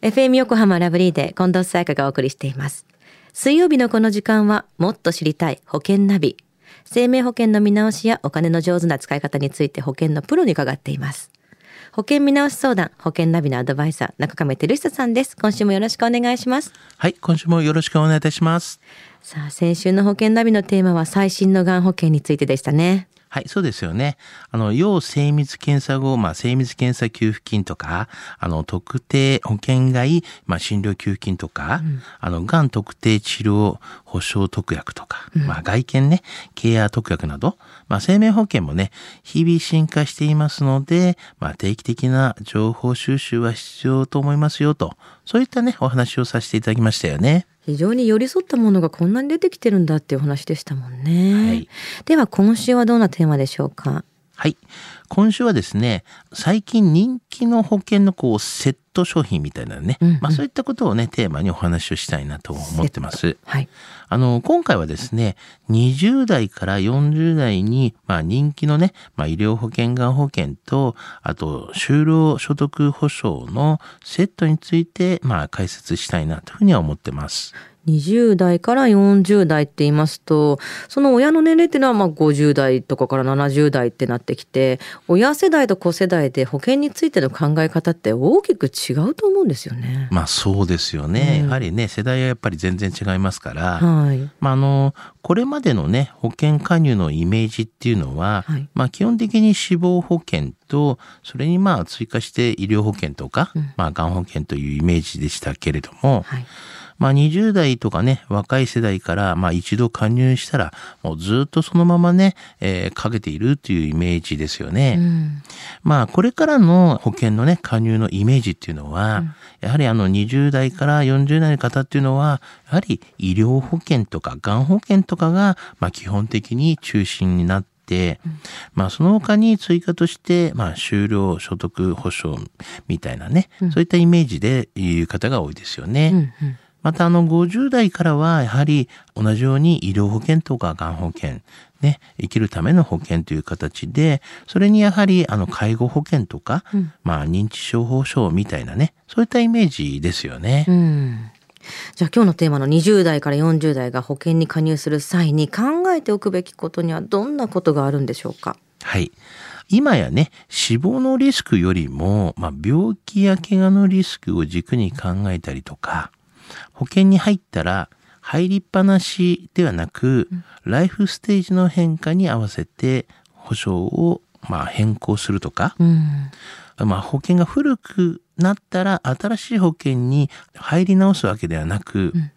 FM 横浜ラブリーで近藤沙耶香がお送りしています。水曜日のこの時間はもっと知りたい保険ナビ。生命保険の見直しやお金の上手な使い方について保険のプロに伺っています。保険見直し相談、保険ナビのアドバイザー、中亀照久さんです。今週もよろしくお願いします。はい、今週もよろしくお願いいたします。さあ、先週の保険ナビのテーマは最新のがん保険についてでしたね。はい、そうですよね。あの、要精密検査後、まあ、精密検査給付金とか、あの、特定保険外、まあ、診療給付金とか、うん、あの、がん特定治療保障特約とか、うん、まあ、外見ね、ケア特約など、まあ、生命保険もね、日々進化していますので、まあ、定期的な情報収集は必要と思いますよと、そういったね、お話をさせていただきましたよね。非常に寄り添ったものがこんなに出てきてるんだっていう話でしたもんね。はい、では今週はどんなテーマでしょうか？はい。今週はですね、最近人気の保険のこうセット商品みたいなね、うんうん、まあそういったことをね、テーマにお話をしたいなと思ってます。はい。あの、今回はですね、20代から40代に、まあ人気のね、まあ医療保険、がん保険と、あと、就労所得保障のセットについて、まあ解説したいなというふうには思ってます。20代から40代って言いますとその親の年齢っていうのはまあ50代とかから70代ってなってきて親世代と子世代で保険についての考え方って大きく違うと思うんですよね。まあそうですよね、うん、やはりね世代はやっぱり全然違いますから、はい、まああのこれまでのね保険加入のイメージっていうのは、はい、まあ基本的に死亡保険とそれにまあ追加して医療保険とか、うん、まあがん保険というイメージでしたけれども、はいまあ20代とかね、若い世代から、まあ一度加入したら、もうずっとそのままね、えー、かけているっていうイメージですよね。うん、まあこれからの保険のね、加入のイメージっていうのは、うん、やはりあの20代から40代の方っていうのは、やはり医療保険とか、がん保険とかが、まあ基本的に中心になって、まあその他に追加として、まあ就労所得保障みたいなね、うん、そういったイメージで言う方が多いですよね。うんうんまたあの50代からはやはり同じように医療保険とかがん保険、ね、生きるための保険という形で、それにやはりあの介護保険とか、うん、まあ認知症保障みたいなね、そういったイメージですよね。うんじゃあ今日のテーマの20代から40代が保険に加入する際に考えておくべきことにはどんなことがあるんでしょうか？はい。今やね、死亡のリスクよりも、まあ、病気や怪我のリスクを軸に考えたりとか、保険に入ったら入りっぱなしではなく、うん、ライフステージの変化に合わせて保証をまあ変更するとか、うん、まあ保険が古くなったら新しい保険に入り直すわけではなく、うん、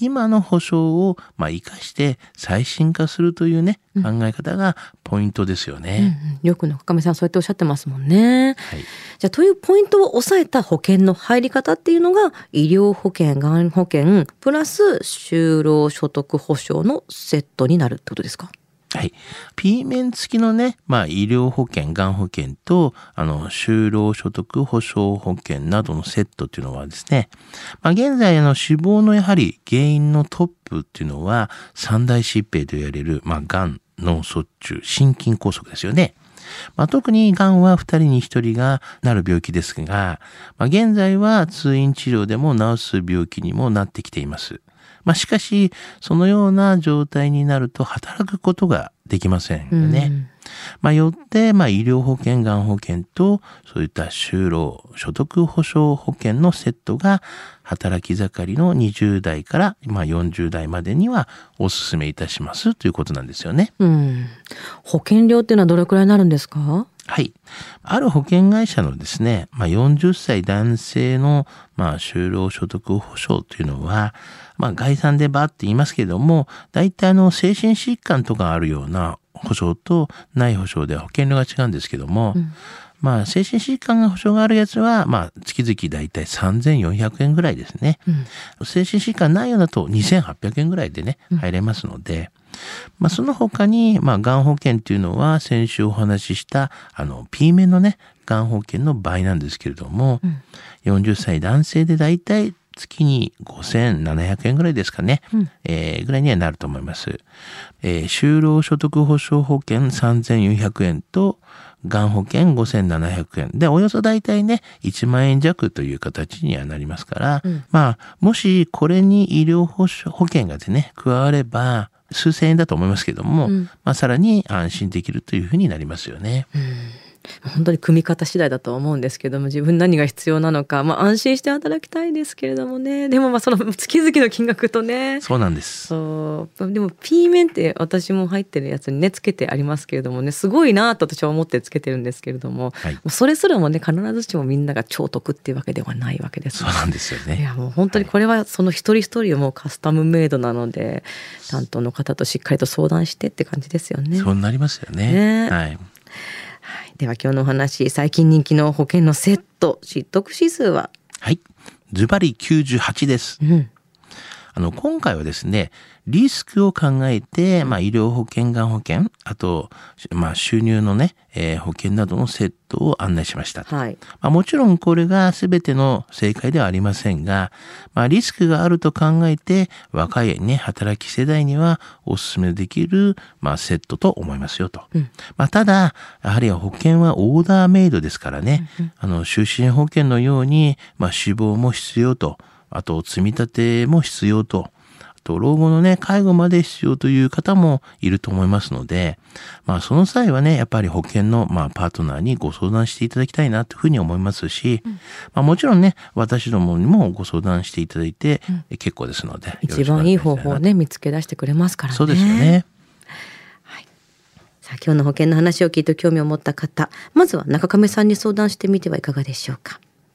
今の保証をまあ生かして最新化するというね、考え方がポイントですよね。うんうん、よく中上さんそうやっておっしゃってますもんね。はい、じゃあというポイントを抑えた保険の入り方っていうのが医療保険、がん保険プラス就労所得保障のセットになるってことですか？はい。P 面付きのね、まあ医療保険、がん保険と、あの、就労所得保障保険などのセットっていうのはですね、まあ現在の死亡のやはり原因のトップっていうのは三大疾病と言われる、まあがん、脳卒中、心筋梗塞ですよね。まあ、特に癌は2人に1人がなる病気ですが、まあ、現在は通院治療でも治す病気にもなってきています。まあ、しかし、そのような状態になると働くことができませんよね。うんまあ、よって、まあ、医療保険、がん保険と、そういった就労、所得保障保険のセットが、働き盛りの20代から、まあ、40代までにはお勧めいたしますということなんですよね。うん。保険料っていうのはどれくらいになるんですか？はい。ある保険会社のですね、まあ、40歳男性の、まあ、就労所得保障というのは、まあ、概算でバーって言いますけれども、大体あの、精神疾患とかあるような保障とない保障では保険料が違うんですけども、うんまあ、精神疾患が保障があるやつは、まあ、月々だいたい3400円ぐらいですね。うん精神疾患ないようだと2800円ぐらいでね、入れますので、まあ、その他に、まあ、がん保険っていうのは、先週お話しした、あの、P 面のね、がん保険の倍なんですけれども、うん40歳男性でだいたい月に5700円ぐらいですかね、うんえーぐらいにはなると思います。えー就労所得保障保険3400円と、がん保険5700円。で、およそ大体ね、1万円弱という形にはなりますから、うんまあ、もしこれに医療保障保険がですね、加われば、数千円だと思いますけども、うんまあ、さらに安心できるというふうになりますよね。本当に組み方次第だとは思うんですけども自分に何が必要なのか、まあ、安心して働きたいですけれどもねでもまあその月々の金額とねそうなんです。そうでも P 面って私も入ってるやつにねつけてありますけれどもねすごいなと私は思ってつけてるんですけれども、はいそれすらもね必ずしもみんなが超得っていうわけではないわけですそうなんですよね。いやもう本当にこれはその一人一人もうカスタムメイドなので担当の方としっかりと相談してって感じですよね。そうなりますよね。ねはい。はい、では今日のお話最近人気の保険のセット失得指数は、はい。ズバリ98です。うん、あの、今回はですね、リスクを考えて、まあ、医療保険、がん保険、あと、まあ、収入のね、えー保険などのセットを案内しました。はい、まあ、もちろんこれが全ての正解ではありませんが、まあ、リスクがあると考えて、若いね、働き世代にはお勧めできる、まあ、セットと思いますよと。うんまあ、ただ、やはり保険はオーダーメイドですからね、あの、就寝保険のように、まあ、死亡も必要と、あと、積み立ても必要と、あと、老後のね、介護まで必要という方もいると思いますので、まあ、その際はね、やっぱり保険の、まあ、パートナーにご相談していただきたいなというふうに思いますし、まあ、もちろんね、私どもにもご相談していただいて、結構ですので。一番いい方法をね。ね見つけ出してくれますからね。そうですよね。さあ今日の保険の話を聞いて興味を持った方まずは中亀さんに相談してみてはいかがでしょうか